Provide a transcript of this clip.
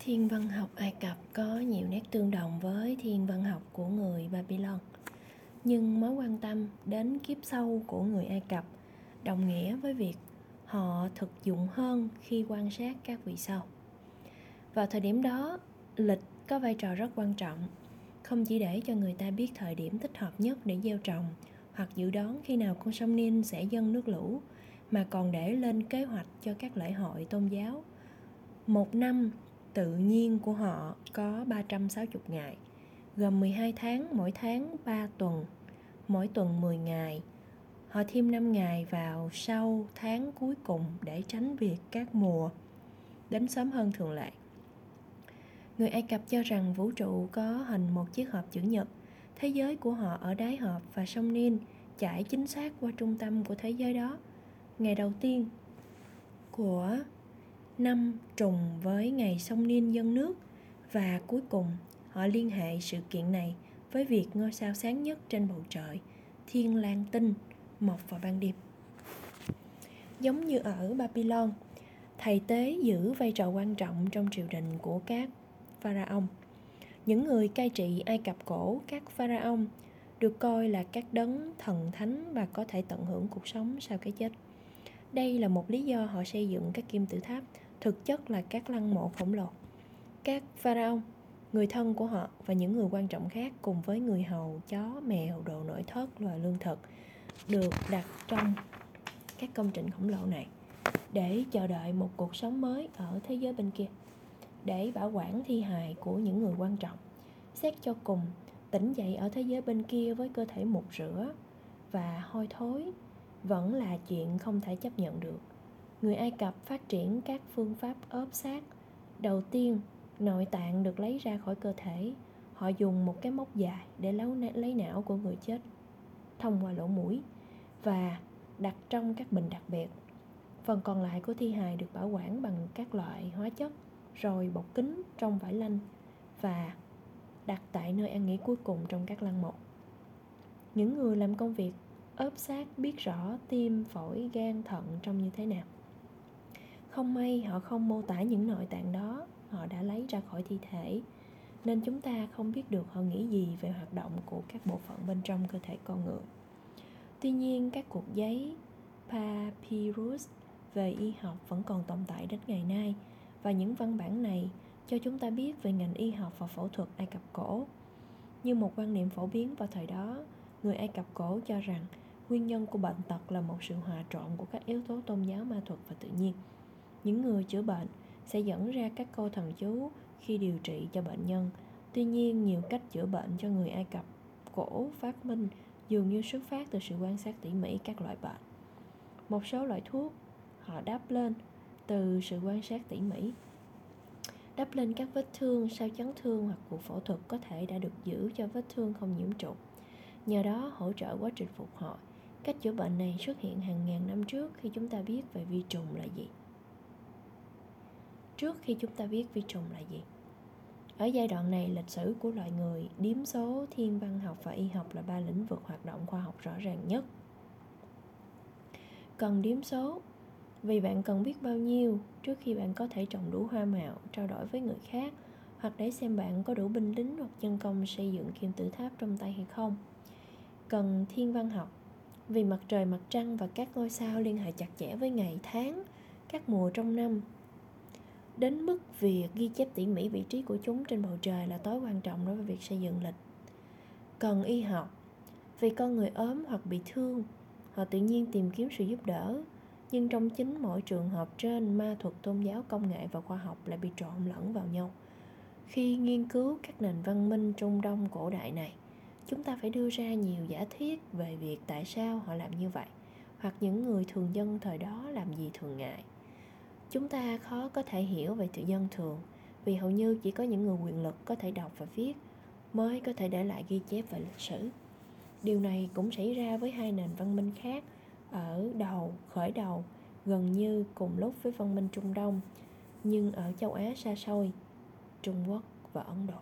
Thiên văn học Ai Cập có nhiều nét tương đồng với thiên văn học của người Babylon. Nhưng mối quan tâm đến kiếp sau của người Ai Cập đồng nghĩa với việc họ thực dụng hơn khi quan sát các vị sao. Vào thời điểm đó, lịch có vai trò rất quan trọng, không chỉ để cho người ta biết thời điểm thích hợp nhất để gieo trồng hoặc dự đoán khi nào con sông Nin sẽ dâng nước lũ, mà còn để lên kế hoạch cho các lễ hội tôn giáo. Một năm tự nhiên của họ có 360 ngày, gồm 12 tháng, mỗi tháng 3 tuần, mỗi tuần 10 ngày. Họ thêm 5 ngày vào sau tháng cuối cùng để tránh việc các mùa đến sớm hơn thường lệ. Người Ai Cập cho rằng vũ trụ có hình một chiếc hộp chữ nhật. Thế giới của họ ở đáy hộp và sông Nin chảy chính xác qua trung tâm của thế giới đó. Ngày đầu tiên của năm trùng với ngày sông niên dân nước và cuối cùng họ liên hệ sự kiện này với việc ngôi sao sáng nhất trên bầu trời, thiên lang tinh, mọc vào ban đêm. Giống như ở Babylon, thầy tế giữ vai trò quan trọng trong triều đình của các pharaoh. Những người cai trị Ai Cập cổ, các pharaoh được coi là các đấng thần thánh và có thể tận hưởng cuộc sống sau cái chết. Đây là một lý do họ xây dựng các kim tự tháp thực chất là các lăng mộ khổng lồ. Các pharaoh, người thân của họ và những người quan trọng khác cùng với người hầu, chó, mèo, đồ nội thất, loài lương thực được đặt trong các công trình khổng lồ này để chờ đợi một cuộc sống mới ở thế giới bên kia để bảo quản thi hài của những người quan trọng xét cho cùng tỉnh dậy ở thế giới bên kia với cơ thể mục rửa và hôi thối vẫn là chuyện không thể chấp nhận được người ai cập phát triển các phương pháp ốp xác. Đầu tiên nội tạng được lấy ra khỏi cơ thể. Họ dùng một cái móc dài để lấy, lấy não của người chết thông qua lỗ mũi và đặt trong các bình đặc biệt. Phần còn lại của thi hài được bảo quản bằng các loại hóa chất rồi bọc kính trong vải lanh và đặt tại nơi an nghỉ cuối cùng trong các lăng mộ. Những người làm công việc ốp xác biết rõ tim phổi gan thận trông như thế nào không may họ không mô tả những nội tạng đó họ đã lấy ra khỏi thi thể. Nên chúng ta không biết được họ nghĩ gì về hoạt động của các bộ phận bên trong cơ thể con người tuy nhiên các cuộc giấy papyrus về y học vẫn còn tồn tại đến ngày nay và những văn bản này cho chúng ta biết về ngành y học và phẫu thuật Ai Cập cổ. Như một quan niệm phổ biến vào thời đó, người Ai Cập cổ cho rằng nguyên nhân của bệnh tật là một sự hòa trộn của các yếu tố tôn giáo ma thuật và tự nhiên những người chữa bệnh sẽ dẫn ra các câu thần chú khi điều trị cho bệnh nhân. Tuy nhiên, nhiều cách chữa bệnh cho người ai cập cổ phát minh dường như xuất phát từ sự quan sát tỉ mỉ các loại bệnh. Một số loại thuốc, họ đắp lên từ sự quan sát tỉ mỉ. Đắp lên các vết thương sau chấn thương hoặc cuộc phẫu thuật có thể đã được giữ cho vết thương không nhiễm trùng. Nhờ đó hỗ trợ quá trình phục hồi. Cách chữa bệnh này xuất hiện hàng ngàn năm trước khi chúng ta biết về vi trùng là gì trước khi chúng ta biết vi trùng là gì. Ở giai đoạn này, lịch sử của loài người điếm số, thiên văn học và y học là ba lĩnh vực hoạt động khoa học rõ ràng nhất. Cần điếm số, vì bạn cần biết bao nhiêu trước khi bạn có thể trồng đủ hoa màu, trao đổi với người khác, hoặc để xem bạn có đủ binh lính hoặc nhân công xây dựng kim tự tháp trong tay hay không. Cần thiên văn học, vì mặt trời, mặt trăng và các ngôi sao liên hệ chặt chẽ với ngày, tháng, các mùa trong năm đến mức việc ghi chép tỉ mỉ vị trí của chúng trên bầu trời là tối quan trọng đối với việc xây dựng lịch. Cần y học, vì con người ốm hoặc bị thương, họ tự nhiên tìm kiếm sự giúp đỡ. Nhưng trong chính mỗi trường hợp trên, ma thuật tôn giáo công nghệ và khoa học lại bị trộn lẫn vào nhau. Khi nghiên cứu các nền văn minh trung đông cổ đại này, chúng ta phải đưa ra nhiều giả thiết về việc tại sao họ làm như vậy, hoặc những người thường dân thời đó làm gì thường ngày chúng ta khó có thể hiểu về tự dân thường, vì hầu như chỉ có những người quyền lực có thể đọc và viết mới có thể để lại ghi chép về lịch sử. Điều này cũng xảy ra với hai nền văn minh khác ở đầu, khởi đầu, gần như cùng lúc với văn minh trung đông, nhưng ở châu á xa xôi, trung quốc và ấn độ.